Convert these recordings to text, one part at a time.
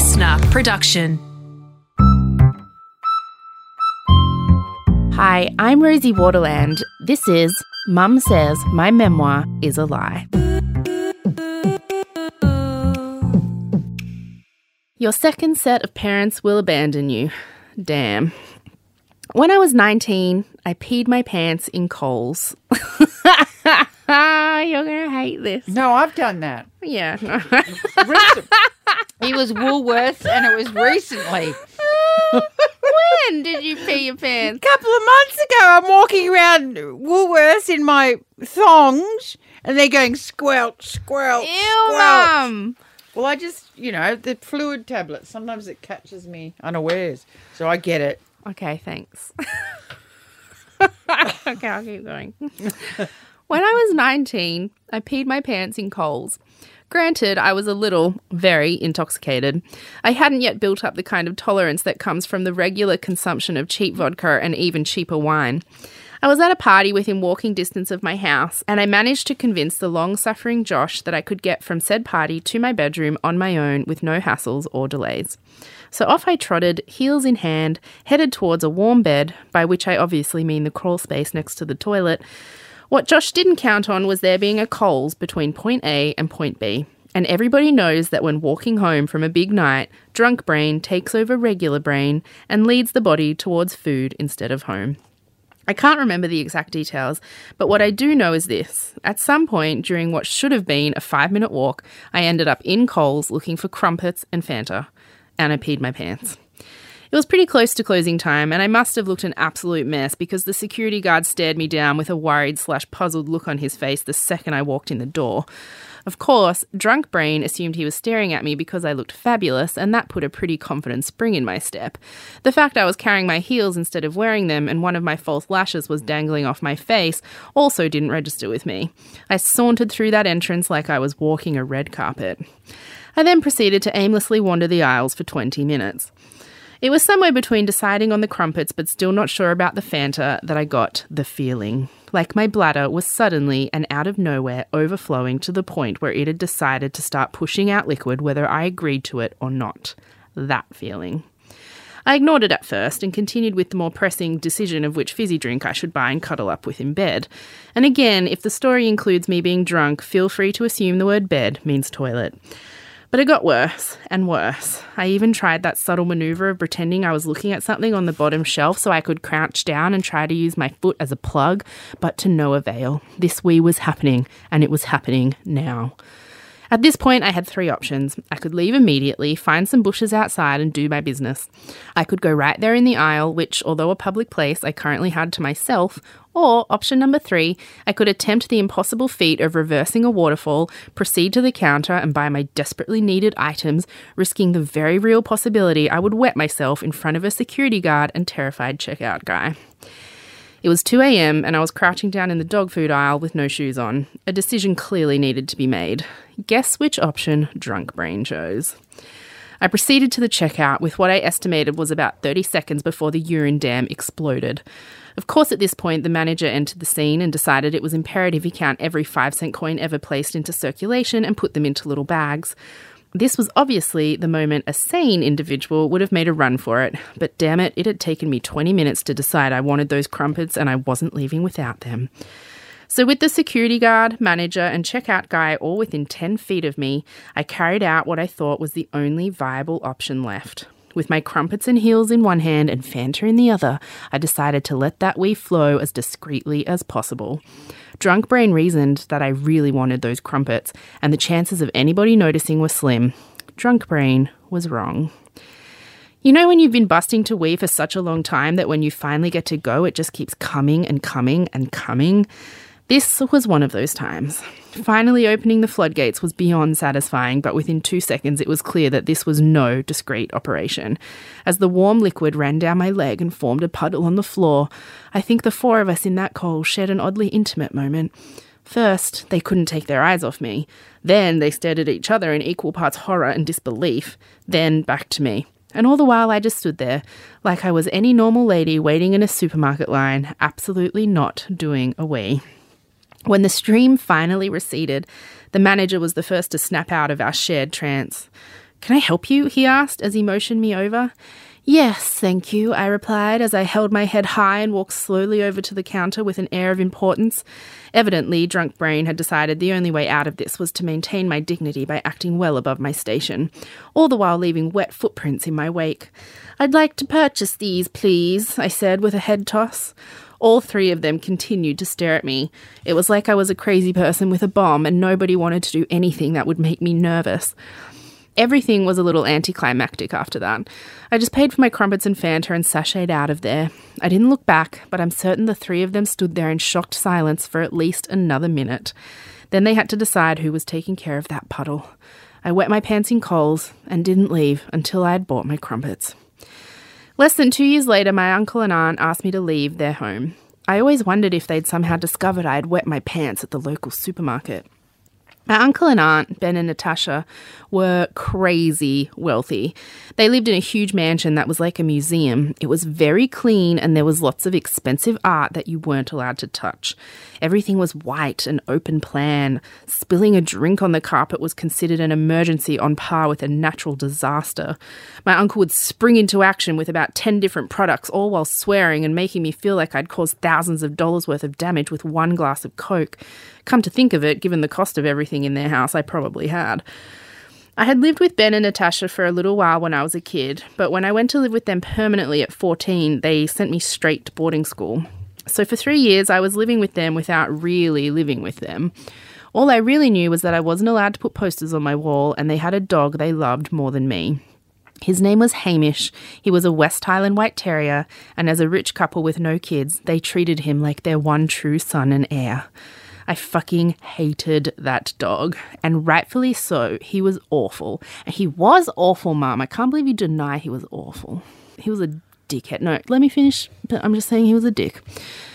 listener production. Hi, I'm Rosie Waterland. This is Mum Says My Memoir is a Lie. Your second set of parents will abandon you. Damn. When I was 19, I peed my pants in Coles. You're going to hate this. No, I've done that. Yeah. Recent- it was Woolworths and it was recently. when did you pee your pants? A couple of months ago, I'm walking around Woolworths in my thongs, and they're going squelch, squelch, Ew, squelch. Mum. Well, I just, you know, the fluid tablet. Sometimes it catches me unawares, so I get it. Okay, thanks. okay, I'll keep going. when I was 19, I peed my pants in Coles. Granted, I was a little, very intoxicated. I hadn't yet built up the kind of tolerance that comes from the regular consumption of cheap vodka and even cheaper wine. I was at a party within walking distance of my house, and I managed to convince the long suffering Josh that I could get from said party to my bedroom on my own with no hassles or delays. So off I trotted, heels in hand, headed towards a warm bed, by which I obviously mean the crawl space next to the toilet. What Josh didn't count on was there being a Coles between point A and point B. And everybody knows that when walking home from a big night, drunk brain takes over regular brain and leads the body towards food instead of home. I can't remember the exact details, but what I do know is this. At some point during what should have been a five minute walk, I ended up in Coles looking for crumpets and Fanta, and I peed my pants. It was pretty close to closing time, and I must have looked an absolute mess because the security guard stared me down with a worried slash puzzled look on his face the second I walked in the door. Of course, drunk brain assumed he was staring at me because I looked fabulous, and that put a pretty confident spring in my step. The fact I was carrying my heels instead of wearing them, and one of my false lashes was dangling off my face, also didn't register with me. I sauntered through that entrance like I was walking a red carpet. I then proceeded to aimlessly wander the aisles for 20 minutes. It was somewhere between deciding on the crumpets but still not sure about the Fanta that I got the feeling. Like my bladder was suddenly and out of nowhere overflowing to the point where it had decided to start pushing out liquid whether I agreed to it or not. That feeling. I ignored it at first and continued with the more pressing decision of which fizzy drink I should buy and cuddle up with in bed. And again, if the story includes me being drunk, feel free to assume the word bed means toilet. But it got worse and worse. I even tried that subtle maneuver of pretending I was looking at something on the bottom shelf so I could crouch down and try to use my foot as a plug, but to no avail. This wee was happening, and it was happening now. At this point, I had three options. I could leave immediately, find some bushes outside, and do my business. I could go right there in the aisle, which, although a public place, I currently had to myself. Or, option number three, I could attempt the impossible feat of reversing a waterfall, proceed to the counter, and buy my desperately needed items, risking the very real possibility I would wet myself in front of a security guard and terrified checkout guy. It was 2 a.m., and I was crouching down in the dog food aisle with no shoes on. A decision clearly needed to be made. Guess which option drunk brain chose? I proceeded to the checkout with what I estimated was about 30 seconds before the urine dam exploded. Of course, at this point, the manager entered the scene and decided it was imperative he count every 5 cent coin ever placed into circulation and put them into little bags. This was obviously the moment a sane individual would have made a run for it, but damn it, it had taken me 20 minutes to decide I wanted those crumpets and I wasn't leaving without them. So, with the security guard, manager, and checkout guy all within 10 feet of me, I carried out what I thought was the only viable option left. With my crumpets and heels in one hand and Fanta in the other, I decided to let that wee flow as discreetly as possible. Drunk brain reasoned that I really wanted those crumpets, and the chances of anybody noticing were slim. Drunk brain was wrong. You know, when you've been busting to wee for such a long time that when you finally get to go, it just keeps coming and coming and coming? This was one of those times. Finally, opening the floodgates was beyond satisfying, but within two seconds it was clear that this was no discreet operation. As the warm liquid ran down my leg and formed a puddle on the floor, I think the four of us in that Coles shared an oddly intimate moment. First, they couldn't take their eyes off me. Then they stared at each other in equal parts horror and disbelief. Then back to me. And all the while I just stood there, like I was any normal lady waiting in a supermarket line, absolutely not doing a wee. When the stream finally receded, the manager was the first to snap out of our shared trance. Can I help you? he asked as he motioned me over. Yes, thank you, I replied as I held my head high and walked slowly over to the counter with an air of importance. Evidently, Drunk Brain had decided the only way out of this was to maintain my dignity by acting well above my station, all the while leaving wet footprints in my wake. I'd like to purchase these, please, I said with a head toss. All three of them continued to stare at me. It was like I was a crazy person with a bomb and nobody wanted to do anything that would make me nervous. Everything was a little anticlimactic after that. I just paid for my crumpets and Fanta and sashayed out of there. I didn't look back, but I'm certain the three of them stood there in shocked silence for at least another minute. Then they had to decide who was taking care of that puddle. I wet my pants in Coles and didn't leave until I had bought my crumpets. Less than two years later, my uncle and aunt asked me to leave their home. I always wondered if they'd somehow discovered I had wet my pants at the local supermarket. My uncle and aunt, Ben and Natasha, were crazy wealthy. They lived in a huge mansion that was like a museum. It was very clean and there was lots of expensive art that you weren't allowed to touch. Everything was white and open plan. Spilling a drink on the carpet was considered an emergency on par with a natural disaster. My uncle would spring into action with about 10 different products, all while swearing and making me feel like I'd caused thousands of dollars worth of damage with one glass of Coke. Come to think of it, given the cost of everything in their house, I probably had. I had lived with Ben and Natasha for a little while when I was a kid, but when I went to live with them permanently at 14, they sent me straight to boarding school. So for three years, I was living with them without really living with them. All I really knew was that I wasn't allowed to put posters on my wall, and they had a dog they loved more than me. His name was Hamish. He was a West Highland White Terrier, and as a rich couple with no kids, they treated him like their one true son and heir. I fucking hated that dog, and rightfully so. He was awful. He was awful, Mum. I can't believe you deny he was awful. He was a dickhead. No, let me finish. But I'm just saying he was a dick.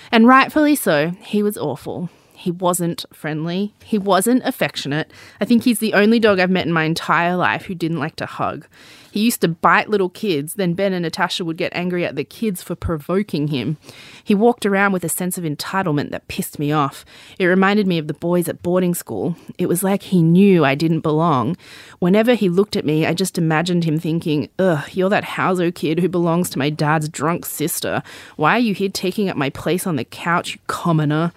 And rightfully so, he was awful. He wasn't friendly. He wasn't affectionate. I think he's the only dog I've met in my entire life who didn't like to hug. He used to bite little kids, then Ben and Natasha would get angry at the kids for provoking him. He walked around with a sense of entitlement that pissed me off. It reminded me of the boys at boarding school. It was like he knew I didn't belong. Whenever he looked at me, I just imagined him thinking, Ugh, you're that Hauser kid who belongs to my dad's drunk sister. Why are you here taking up my place on the couch, you commoner?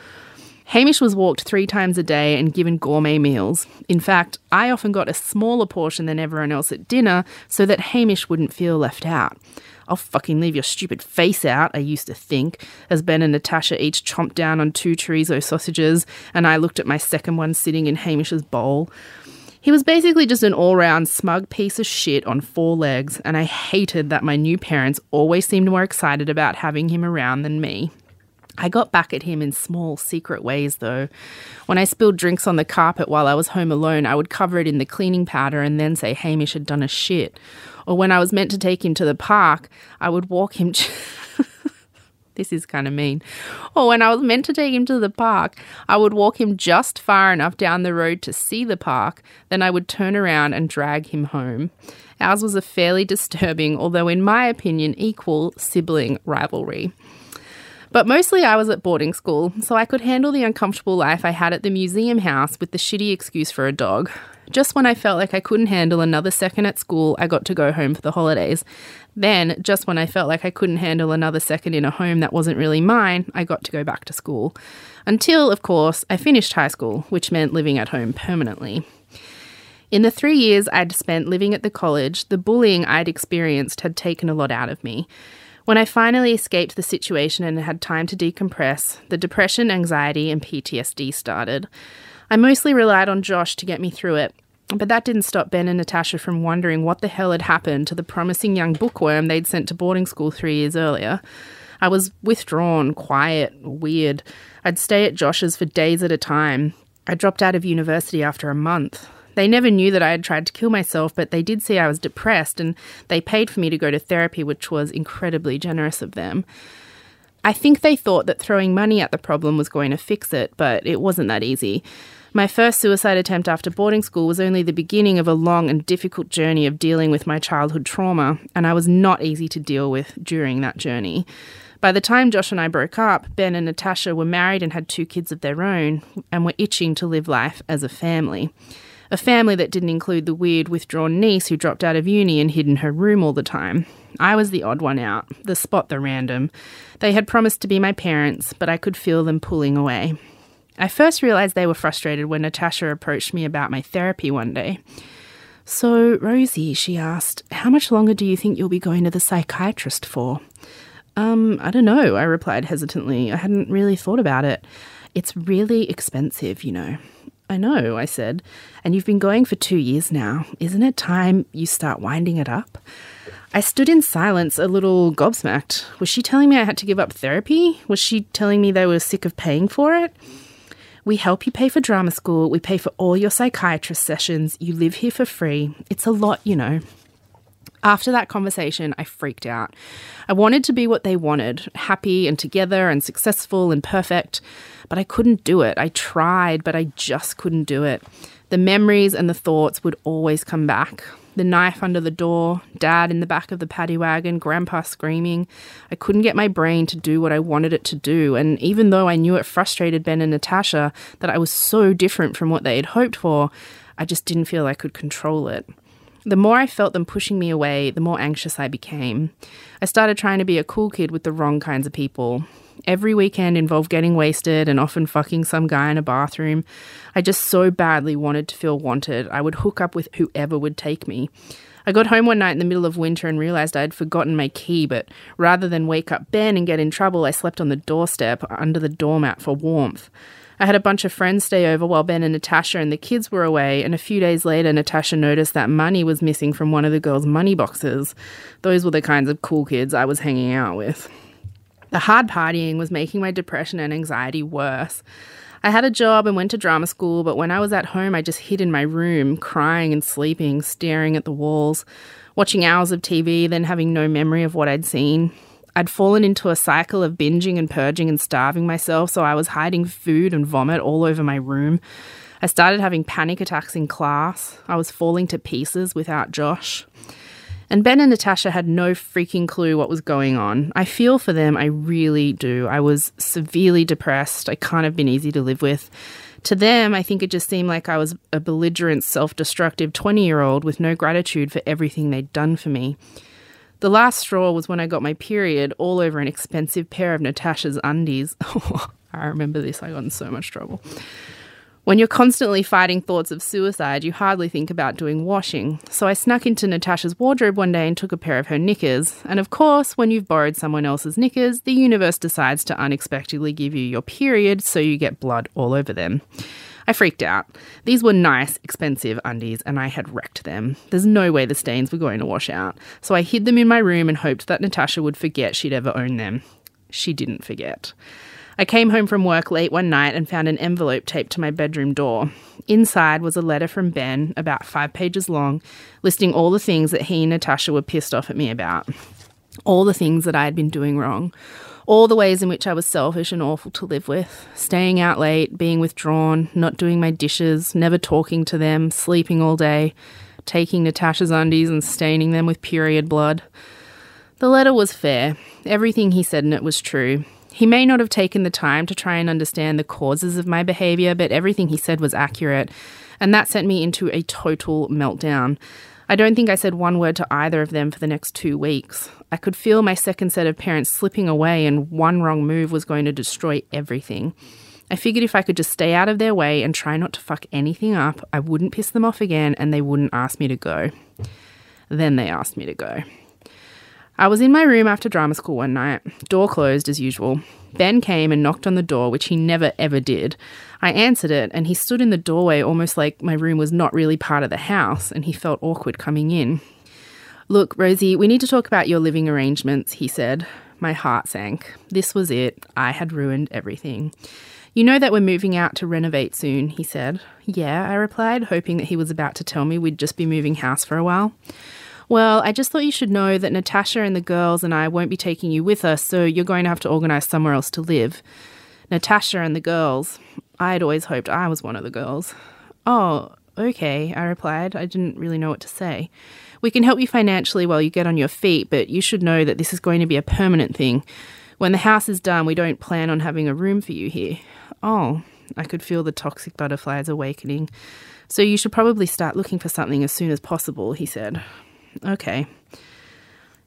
Hamish was walked three times a day and given gourmet meals. In fact, I often got a smaller portion than everyone else at dinner so that Hamish wouldn't feel left out. I'll fucking leave your stupid face out, I used to think, as Ben and Natasha each chomped down on two chorizo sausages, and I looked at my second one sitting in Hamish's bowl. He was basically just an all round smug piece of shit on four legs, and I hated that my new parents always seemed more excited about having him around than me. I got back at him in small, secret ways, though. When I spilled drinks on the carpet while I was home alone, I would cover it in the cleaning powder and then say Hamish had done a shit. Or when I was meant to take him to the park, I would walk him. this is kind of mean. Or when I was meant to take him to the park, I would walk him just far enough down the road to see the park, then I would turn around and drag him home. Ours was a fairly disturbing, although in my opinion, equal sibling rivalry. But mostly I was at boarding school, so I could handle the uncomfortable life I had at the museum house with the shitty excuse for a dog. Just when I felt like I couldn't handle another second at school, I got to go home for the holidays. Then, just when I felt like I couldn't handle another second in a home that wasn't really mine, I got to go back to school. Until, of course, I finished high school, which meant living at home permanently. In the three years I'd spent living at the college, the bullying I'd experienced had taken a lot out of me. When I finally escaped the situation and had time to decompress, the depression, anxiety, and PTSD started. I mostly relied on Josh to get me through it, but that didn't stop Ben and Natasha from wondering what the hell had happened to the promising young bookworm they'd sent to boarding school three years earlier. I was withdrawn, quiet, weird. I'd stay at Josh's for days at a time. I dropped out of university after a month. They never knew that I had tried to kill myself, but they did see I was depressed and they paid for me to go to therapy, which was incredibly generous of them. I think they thought that throwing money at the problem was going to fix it, but it wasn't that easy. My first suicide attempt after boarding school was only the beginning of a long and difficult journey of dealing with my childhood trauma, and I was not easy to deal with during that journey. By the time Josh and I broke up, Ben and Natasha were married and had two kids of their own and were itching to live life as a family. A family that didn't include the weird, withdrawn niece who dropped out of uni and hid in her room all the time. I was the odd one out, the spot the random. They had promised to be my parents, but I could feel them pulling away. I first realised they were frustrated when Natasha approached me about my therapy one day. So, Rosie, she asked, how much longer do you think you'll be going to the psychiatrist for? Um, I don't know, I replied hesitantly. I hadn't really thought about it. It's really expensive, you know. I know, I said. And you've been going for two years now. Isn't it time you start winding it up? I stood in silence, a little gobsmacked. Was she telling me I had to give up therapy? Was she telling me they were sick of paying for it? We help you pay for drama school. We pay for all your psychiatrist sessions. You live here for free. It's a lot, you know. After that conversation, I freaked out. I wanted to be what they wanted happy and together and successful and perfect, but I couldn't do it. I tried, but I just couldn't do it. The memories and the thoughts would always come back the knife under the door, dad in the back of the paddy wagon, grandpa screaming. I couldn't get my brain to do what I wanted it to do, and even though I knew it frustrated Ben and Natasha that I was so different from what they had hoped for, I just didn't feel I could control it. The more I felt them pushing me away, the more anxious I became. I started trying to be a cool kid with the wrong kinds of people. Every weekend involved getting wasted and often fucking some guy in a bathroom. I just so badly wanted to feel wanted. I would hook up with whoever would take me. I got home one night in the middle of winter and realized I had forgotten my key, but rather than wake up Ben and get in trouble, I slept on the doorstep under the doormat for warmth. I had a bunch of friends stay over while Ben and Natasha and the kids were away, and a few days later, Natasha noticed that money was missing from one of the girls' money boxes. Those were the kinds of cool kids I was hanging out with. The hard partying was making my depression and anxiety worse. I had a job and went to drama school, but when I was at home, I just hid in my room, crying and sleeping, staring at the walls, watching hours of TV, then having no memory of what I'd seen. I'd fallen into a cycle of binging and purging and starving myself, so I was hiding food and vomit all over my room. I started having panic attacks in class. I was falling to pieces without Josh. And Ben and Natasha had no freaking clue what was going on. I feel for them, I really do. I was severely depressed. I kind of been easy to live with. To them, I think it just seemed like I was a belligerent, self destructive 20 year old with no gratitude for everything they'd done for me. The last straw was when I got my period all over an expensive pair of Natasha's undies. I remember this, I got in so much trouble. When you're constantly fighting thoughts of suicide, you hardly think about doing washing. So I snuck into Natasha's wardrobe one day and took a pair of her knickers. And of course, when you've borrowed someone else's knickers, the universe decides to unexpectedly give you your period, so you get blood all over them. I freaked out. These were nice, expensive undies, and I had wrecked them. There's no way the stains were going to wash out. So I hid them in my room and hoped that Natasha would forget she'd ever owned them. She didn't forget. I came home from work late one night and found an envelope taped to my bedroom door. Inside was a letter from Ben, about five pages long, listing all the things that he and Natasha were pissed off at me about. All the things that I had been doing wrong. All the ways in which I was selfish and awful to live with. Staying out late, being withdrawn, not doing my dishes, never talking to them, sleeping all day, taking Natasha's undies and staining them with period blood. The letter was fair. Everything he said in it was true. He may not have taken the time to try and understand the causes of my behaviour, but everything he said was accurate, and that sent me into a total meltdown. I don't think I said one word to either of them for the next two weeks. I could feel my second set of parents slipping away, and one wrong move was going to destroy everything. I figured if I could just stay out of their way and try not to fuck anything up, I wouldn't piss them off again and they wouldn't ask me to go. Then they asked me to go. I was in my room after drama school one night, door closed as usual. Ben came and knocked on the door, which he never ever did. I answered it, and he stood in the doorway almost like my room was not really part of the house, and he felt awkward coming in. Look, Rosie, we need to talk about your living arrangements, he said. My heart sank. This was it. I had ruined everything. You know that we're moving out to renovate soon, he said. Yeah, I replied, hoping that he was about to tell me we'd just be moving house for a while. Well, I just thought you should know that Natasha and the girls and I won't be taking you with us, so you're going to have to organise somewhere else to live. Natasha and the girls. I had always hoped I was one of the girls. Oh, okay, I replied. I didn't really know what to say. We can help you financially while you get on your feet, but you should know that this is going to be a permanent thing. When the house is done, we don't plan on having a room for you here. Oh, I could feel the toxic butterflies awakening. So you should probably start looking for something as soon as possible, he said. Okay.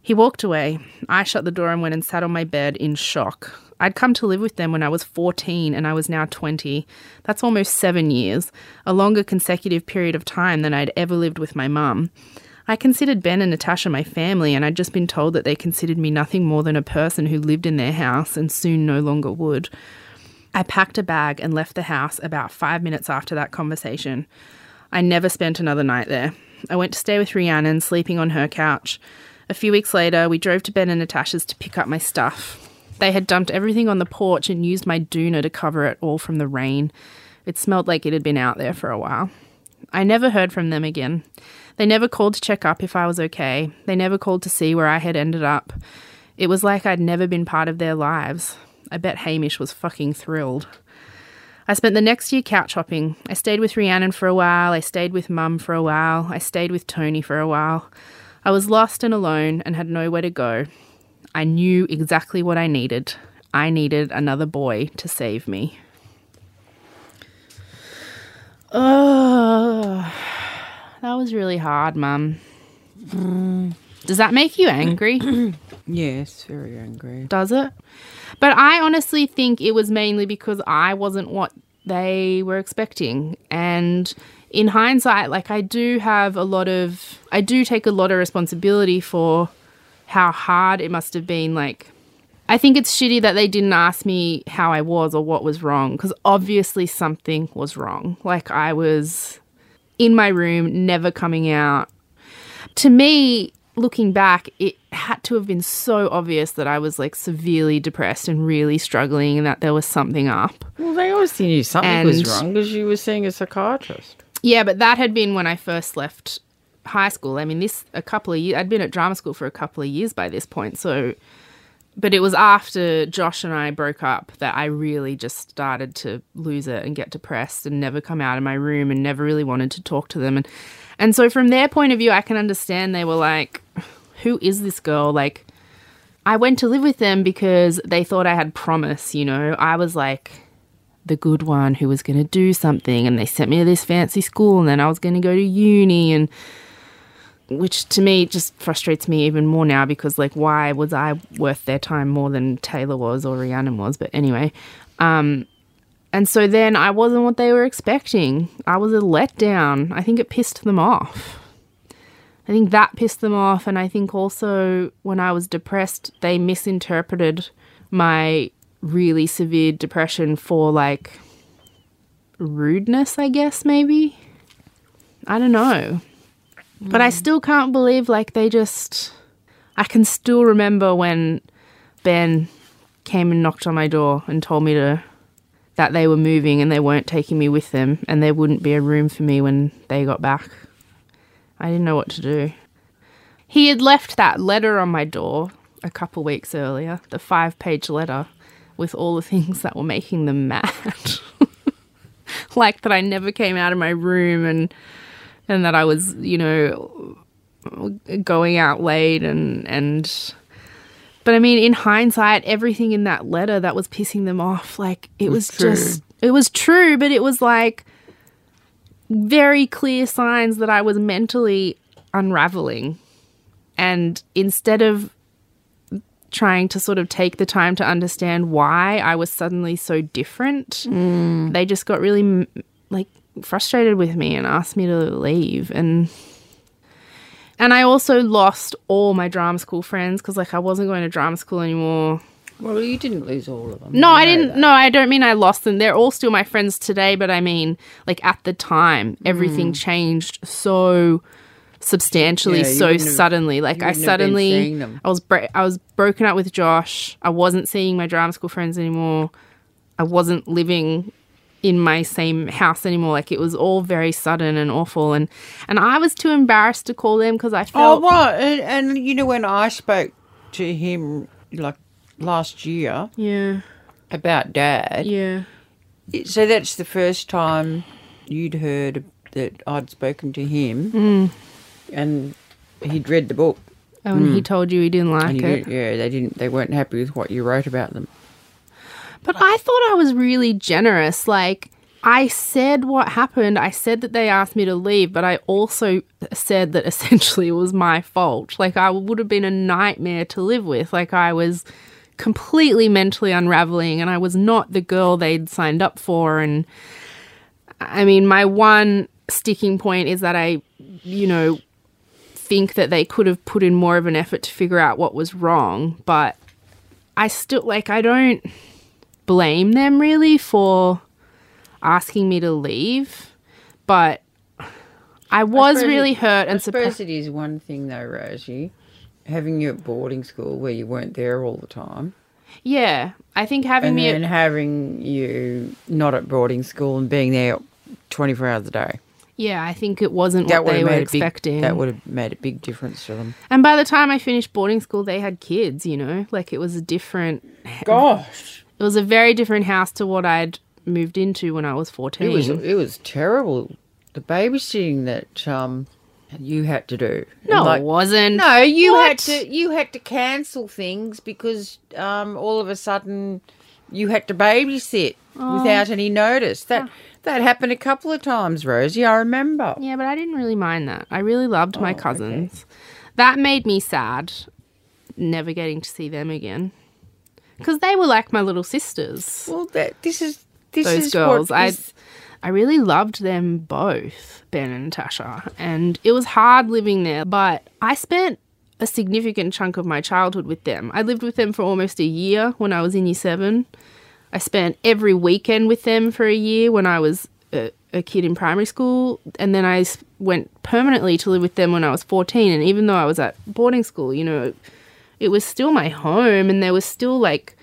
He walked away. I shut the door and went and sat on my bed in shock. I'd come to live with them when I was 14 and I was now 20. That's almost seven years, a longer consecutive period of time than I'd ever lived with my mum. I considered Ben and Natasha my family, and I'd just been told that they considered me nothing more than a person who lived in their house and soon no longer would. I packed a bag and left the house about five minutes after that conversation. I never spent another night there. I went to stay with Rhiannon, sleeping on her couch. A few weeks later, we drove to Ben and Natasha's to pick up my stuff. They had dumped everything on the porch and used my doona to cover it all from the rain. It smelled like it had been out there for a while. I never heard from them again. They never called to check up if I was okay. They never called to see where I had ended up. It was like I'd never been part of their lives. I bet Hamish was fucking thrilled. I spent the next year couch hopping. I stayed with Rhiannon for a while. I stayed with Mum for a while. I stayed with Tony for a while. I was lost and alone and had nowhere to go. I knew exactly what I needed. I needed another boy to save me. Oh, that was really hard, Mum. Does that make you angry? Yes, very angry. Does it? But I honestly think it was mainly because I wasn't what they were expecting. And in hindsight, like I do have a lot of, I do take a lot of responsibility for how hard it must have been. Like, I think it's shitty that they didn't ask me how I was or what was wrong because obviously something was wrong. Like, I was in my room, never coming out. To me, looking back, it had to have been so obvious that I was like severely depressed and really struggling and that there was something up. Well, they obviously knew something was wrong because you were seeing a psychiatrist. Yeah, but that had been when I first left high school. I mean, this a couple of years. I'd been at drama school for a couple of years by this point. So, but it was after Josh and I broke up that I really just started to lose it and get depressed and never come out of my room and never really wanted to talk to them. And and so from their point of view, I can understand they were like, "Who is this girl?" Like. I went to live with them because they thought I had promise, you know. I was like the good one who was going to do something and they sent me to this fancy school and then I was going to go to uni and which to me just frustrates me even more now because like why was I worth their time more than Taylor was or Rhiannon was? But anyway um and so then I wasn't what they were expecting. I was a letdown. I think it pissed them off. I think that pissed them off. And I think also when I was depressed they misinterpreted my really severe depression for like rudeness, I guess, maybe. I don't know. But I still can't believe like they just I can still remember when Ben came and knocked on my door and told me to that they were moving and they weren't taking me with them and there wouldn't be a room for me when they got back. I didn't know what to do. He had left that letter on my door a couple weeks earlier, the five page letter with all the things that were making them mad. like that I never came out of my room and and that I was, you know, going out late and and but I mean in hindsight everything in that letter that was pissing them off like it was, just it was true but it was like very clear signs that I was mentally unraveling. And instead of trying to sort of take the time to understand why I was suddenly so different, they just got really like frustrated with me and asked me to leave and and I also lost all my drama school friends because like I wasn't going to drama school anymore. Well, you didn't lose all of them. No, I didn't. that. No, I don't mean I lost them. They're all still my friends today, but I mean, like at the time, hmm. everything changed so substantially, Yeah, so wouldn't have- suddenly. Like I wouldn't have been suddenly. I was bro- I was broken up with Josh. I wasn't seeing my drama school friends anymore. I wasn't living in my same house anymore. Like it was all very sudden and awful, and and I was too embarrassed to call them because I Oh, felt right. And, and you know, when I spoke to him like last year yeah, about dad, yeah. so that's the first time you'd heard that I'd spoken to him Mm. and he'd read the book. And he told you he didn't like And he it. did, yeah, they didn't. They weren't happy with what you wrote about them. But I thought I was really generous. Like, I said what happened. I said that they asked me to leave, but I also said that essentially it was my fault. Like I would have been a nightmare to live with. Like I was completely mentally unraveling and I was not the girl they'd signed up for and I mean my one sticking point is that I you know think that they could have put in more of an effort to figure out what was wrong, but I still like I don't blame them really for asking me to leave, but I was suppose really it- hurt I and suppose surprised. it is one thing though, Rosie, having you at boarding school where you weren't there all the time, Yeah, I think having and me. then having you not at boarding school and being there twenty four hours a day. yeah, I think it wasn't That what they were a big. expecting. That would have made a big difference to them. and by the time I finished boarding school, they had kids. You know, like it was a different. Gosh, It was a very different house to what I'd moved into when I was fourteen. it was it was terrible. The babysitting that um you had to do. no, like, it wasn't. No, you had to you had to cancel things because um, all of a sudden you had to babysit Oh. without any notice. That that happened a couple of times, Rosie. I remember. Yeah, but I didn't really mind that. I really loved Oh, my cousins. That made me sad, never getting to see them again. Because they were like my little sisters. Well, that this is this those is girls. I is- I really loved them both, Ben and Natasha, and it was hard living there, but I spent a significant chunk of my childhood with them. I lived with them for almost a year when I was in year 7. I spent every weekend with them for a year when I was a, a kid in primary school, and then I went permanently to live with them when I was 14, and even though I was at boarding school, you know, it was still my home and there was still like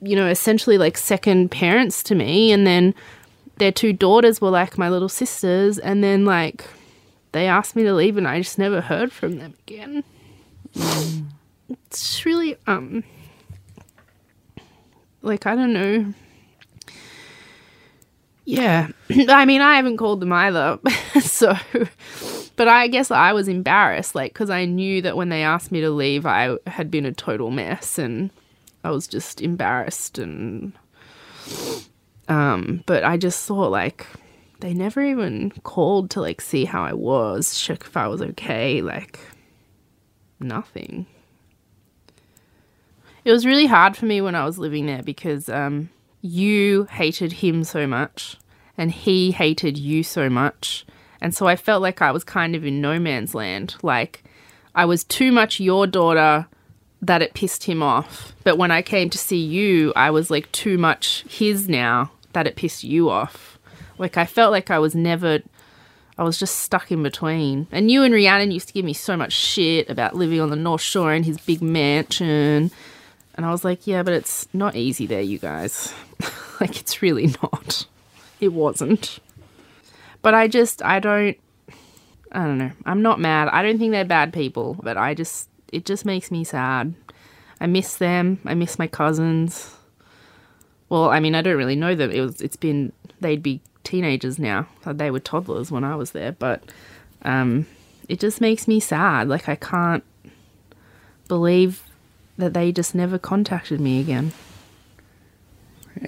you know, essentially like second parents to me. And then their two daughters were like my little sisters. And then like they asked me to leave and I just never heard from them again. It's really, um, like, I don't know. Yeah. I mean, I haven't called them either. so, but I guess I was embarrassed, like, because I knew that when they asked me to leave, I had been a total mess and I was just embarrassed and um but I just thought like they never even called to like see how I was, check if I was okay, like nothing. It was really hard for me when I was living there because um you hated him so much and he hated you so much. And so I felt like I was kind of in no man's land. Like I was too much your daughter that it pissed him off. But when I came to see you, I was like too much his now that it pissed you off. Like I felt like I was never I was just stuck in between. And you and Rhiannon used to give me so much shit about living on the North Shore in his big mansion. And I was like, yeah, but it's not easy there, you guys. like it's really not. It wasn't. But I just I don't I don't know. I'm not mad. I don't think they're bad people, but I just it just makes me sad. I miss them. I miss my cousins. Well, I mean, I don't really know them. It was it's been they'd be teenagers now. They were toddlers when I was there, but um it just makes me sad. Like I can't believe that they just never contacted me again.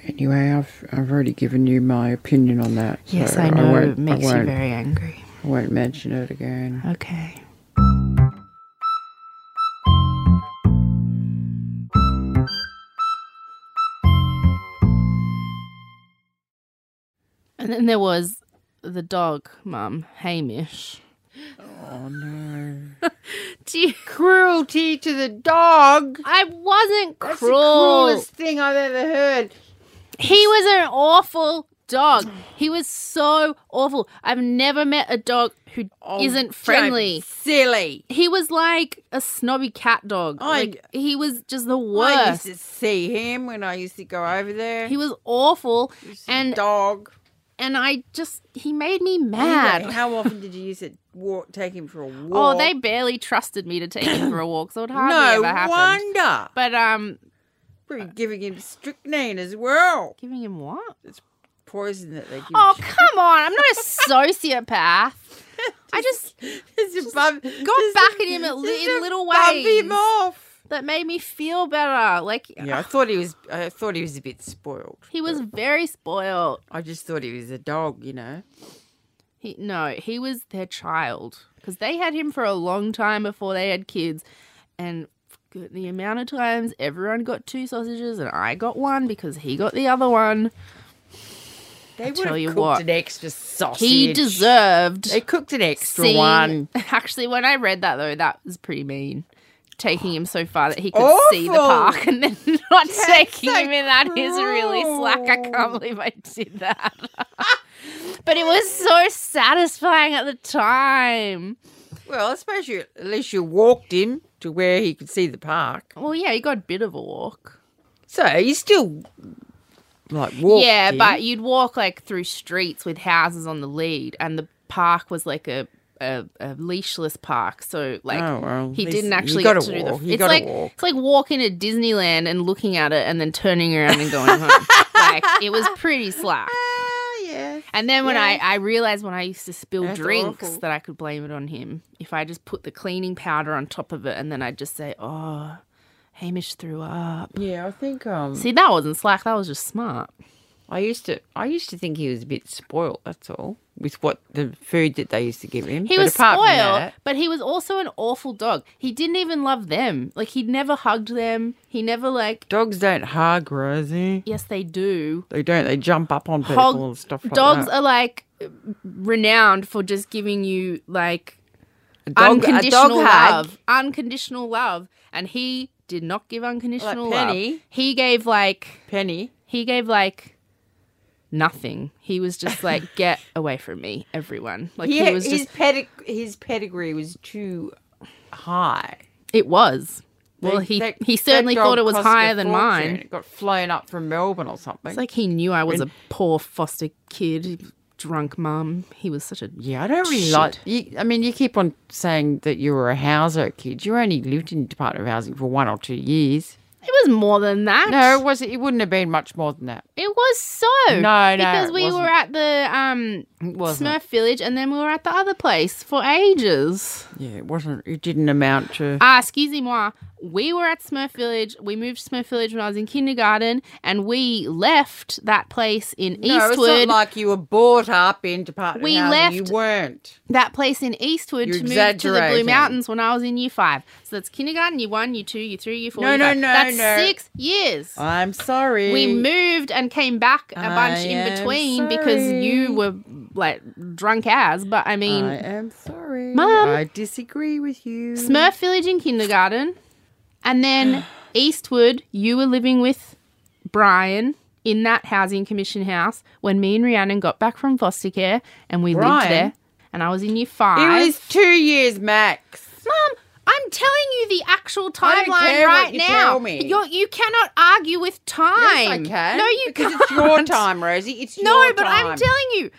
Anyway, I've I've already given you my opinion on that. Yes, so I know won't- it makes you very angry. I won't mention it again. Okay. And then there was the dog, Mum, Hamish. Oh no! Do you- Cruelty to the dog. I wasn't cruel. That's the cruelest thing I've ever heard. He was an awful dog. He was so awful. I've never met a dog who Oh, not friendly. be Silly. He was like a snobby cat dog. I- like he was just the worst. I used to see him when I used to go over there. He was awful, and dog. and I just he made me Anyway, mad. how often did you used to walk, take him for a walk? Oh, they barely trusted me to take him for a walk, so it hardly no ever happened. No wonder. But um, Probably uh, giving him strychnine as well. giving him what? It's poison that they give. Oh you. come on! I'm not a sociopath. I just Just got back at him at li- in little ways. him off. that made me feel better. Like Yeah, I thought he was. I thought he was a bit spoiled. he was very spoiled. I just thought he was a dog. You know. He, no, he was their child because they had him for a long time before they had kids, and the amount of times everyone got two sausages and I got one because he got the other one. They would tell have you cooked what, an extra sausage. He deserved They cooked an extra seeing- one. Actually, when I read that though, that was pretty mean. Taking him so far that he could see the park and then not taking so him in that is really slack. I can't believe I did that. but it was so satisfying at the time. Well, I suppose you at least you walked him to where he could see the park. Well, yeah, he got a bit of a walk. So you still like walked. yeah, him. but you'd walk like through streets with houses on the lead, and the park was like a a, a leashless park. So like Oh, well, he didn't actually get to do the. It's like walk. it's like walking to Disneyland and looking at it and then turning around and going home. like it was pretty slack. And then when Yeah. I, I realized when I used to spill That's drinks awful. that I could blame it on him. If I just put the cleaning powder on top of it and then I'd just say, oh, Hamish threw up. Yeah, I think um See, that wasn't slack. That was just smart. I used to I used to think he was a bit spoilt, that's all, with what the food that they used to give him. He But was spoiled, that- but he was also an awful dog. He didn't even love them. Like he never hugged them. He never like. dogs don't hug, Rosie. Yes, they do. They don't. They jump up on people Hog- and stuff like dogs that. are like renowned for just giving you like A dog, unconditional dog hug. love, unconditional love, and he did not give unconditional love. Penny. He gave like Penny. he gave like nothing. He was just like, get away from me, everyone. Like he, He, was his just. pedig- his pedigree was too high. It was. Well, he that- he certainly thought it was higher than mine. It got flown up from Melbourne or something. It's like he knew I was a poor foster kid, drunk mum. He was such a yeah, I don't really Shit. like. You, I mean, you keep on saying that you were a houser kid. You only lived in Department of Housing for one or two years. It was more than that. No, it was it wouldn't have been much more than that. It was so. No, no, Because we were at the um. Smurf Village and then we were at the other place for ages. Yeah, it wasn't. It didn't amount to. Ah, excusez-moi. We were at Smurf Village. We moved to Smurf Village when I was in kindergarten and we left that place in no, it's Eastwood. not like you were brought up in Department We Housing. left- You weren't. that place in Eastwood You're to move to the Blue. Mountains when I was in year five. So that's kindergarten, year one, year two, year three, year four. No, year no, five. no, That's no. six years. I'm sorry. we moved and came back a bunch I in between because you were like drunk as. But I mean, I am sorry. Mom, I disagree with you. Smurf Village in kindergarten, and then Eastwood. You were living with Brian in that housing commission house when me and Rhiannon got back from foster care, and we lived there. And I was in year five. It was two years max. Mum, I'm telling you the actual timeline right you now. tell me. You're, you cannot argue with time. Yes, I can. No, you because can't. it's your time, Rosie. It's. No, your but. I'm telling you.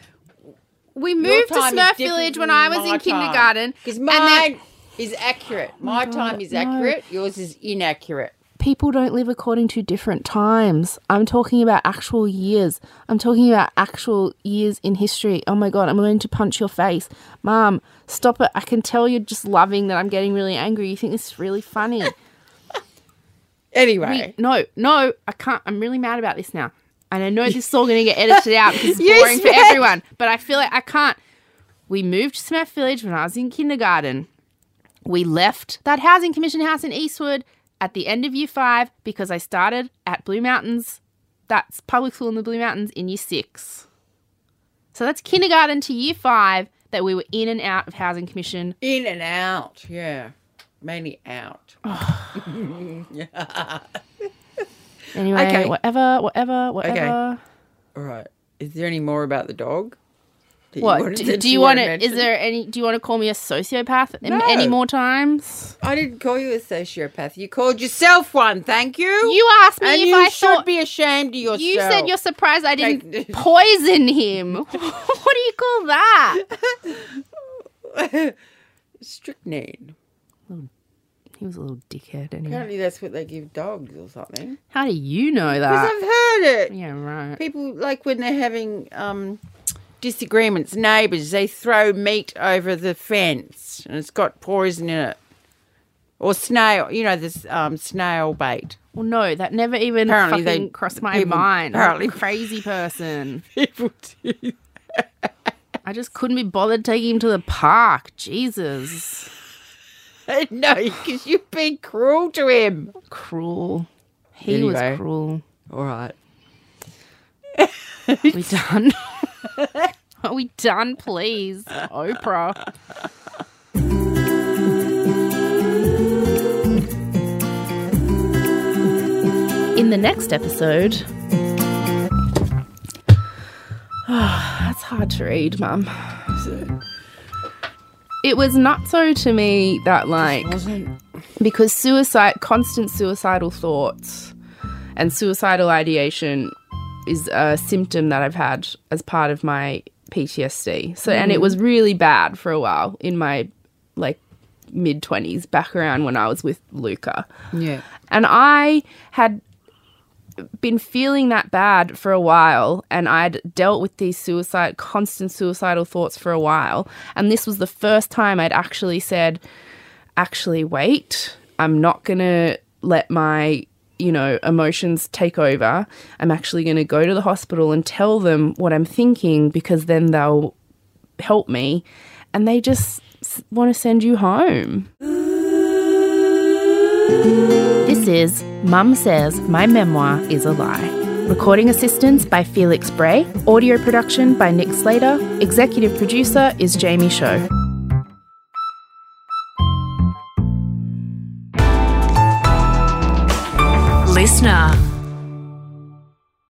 We moved to Smurf Village when I was in kindergarten. Because and then- mine is accurate. Oh my God, time is no. accurate. Yours is inaccurate. people don't live according to different times. I'm talking about actual years. I'm talking about actual years in history. Oh my god, I'm going to punch your face. Mom, stop it. I can tell you're just loving that I'm getting really angry. You think this is really funny. Anyway, We- no, no, I can't. I'm really mad about this now. And I know this is all going to get edited out because it's boring for everyone. But I feel like I can't. We moved to Smurf Village when I was in kindergarten. We left that housing commission house in Eastwood at the end of year five because I started at Blue Mountains. That's public school in the Blue Mountains in year six. So that's kindergarten to year five that we were in and out of housing commission. in and out. Yeah, mainly out. Anyway, Okay. whatever, whatever, whatever. All right. Is there any more about the dog? You What wanted- do, do you want wanna? Is there any? Do you want to call me a sociopath No. any more times? I didn't call you a sociopath. You called yourself one. Thank you. You asked me and if you I should thought. be ashamed of yourself. you said you're surprised I didn't poison him. what do you call that? strychnine. He was a little dickhead. Anyway. Apparently, that's what they give dogs or something. How do you know that? Because? I've heard it. Yeah, right. People like when they're having um, disagreements, neighbours, they throw meat over the fence and it's got poison in it. or snail. You know this um, snail bait. Well, no, that never even Apparently fucking they- crossed my people- mind. apparently- crazy person. People do. I just couldn't be bothered taking him to the park. Jesus. no, because you've been cruel to him. Cruel. He Anyway. was cruel. All right. We done? Are we done, please? Oprah. In the next episode. That's hard to read, Mum. It was not so to me that, like, because suicide, constant suicidal thoughts and suicidal ideation is a symptom that I've had as part of my PTSD. So, and it mm. was really bad for a while in my like mid 20s, back around when I was with Luca. Yeah. And I had been feeling that bad for a while and I'd dealt with these suicide constant suicidal thoughts for a while and this was the first time I'd actually said actually wait I'm not going to let my you know emotions take over I'm actually going to go to the hospital and tell them what I'm thinking because then they'll help me and they just want to send you home this is Mum Says My Memoir is a Lie. Recording assistance by Felix Bray. Audio production by Nick Slater. Executive producer is Jamie Show. Listener.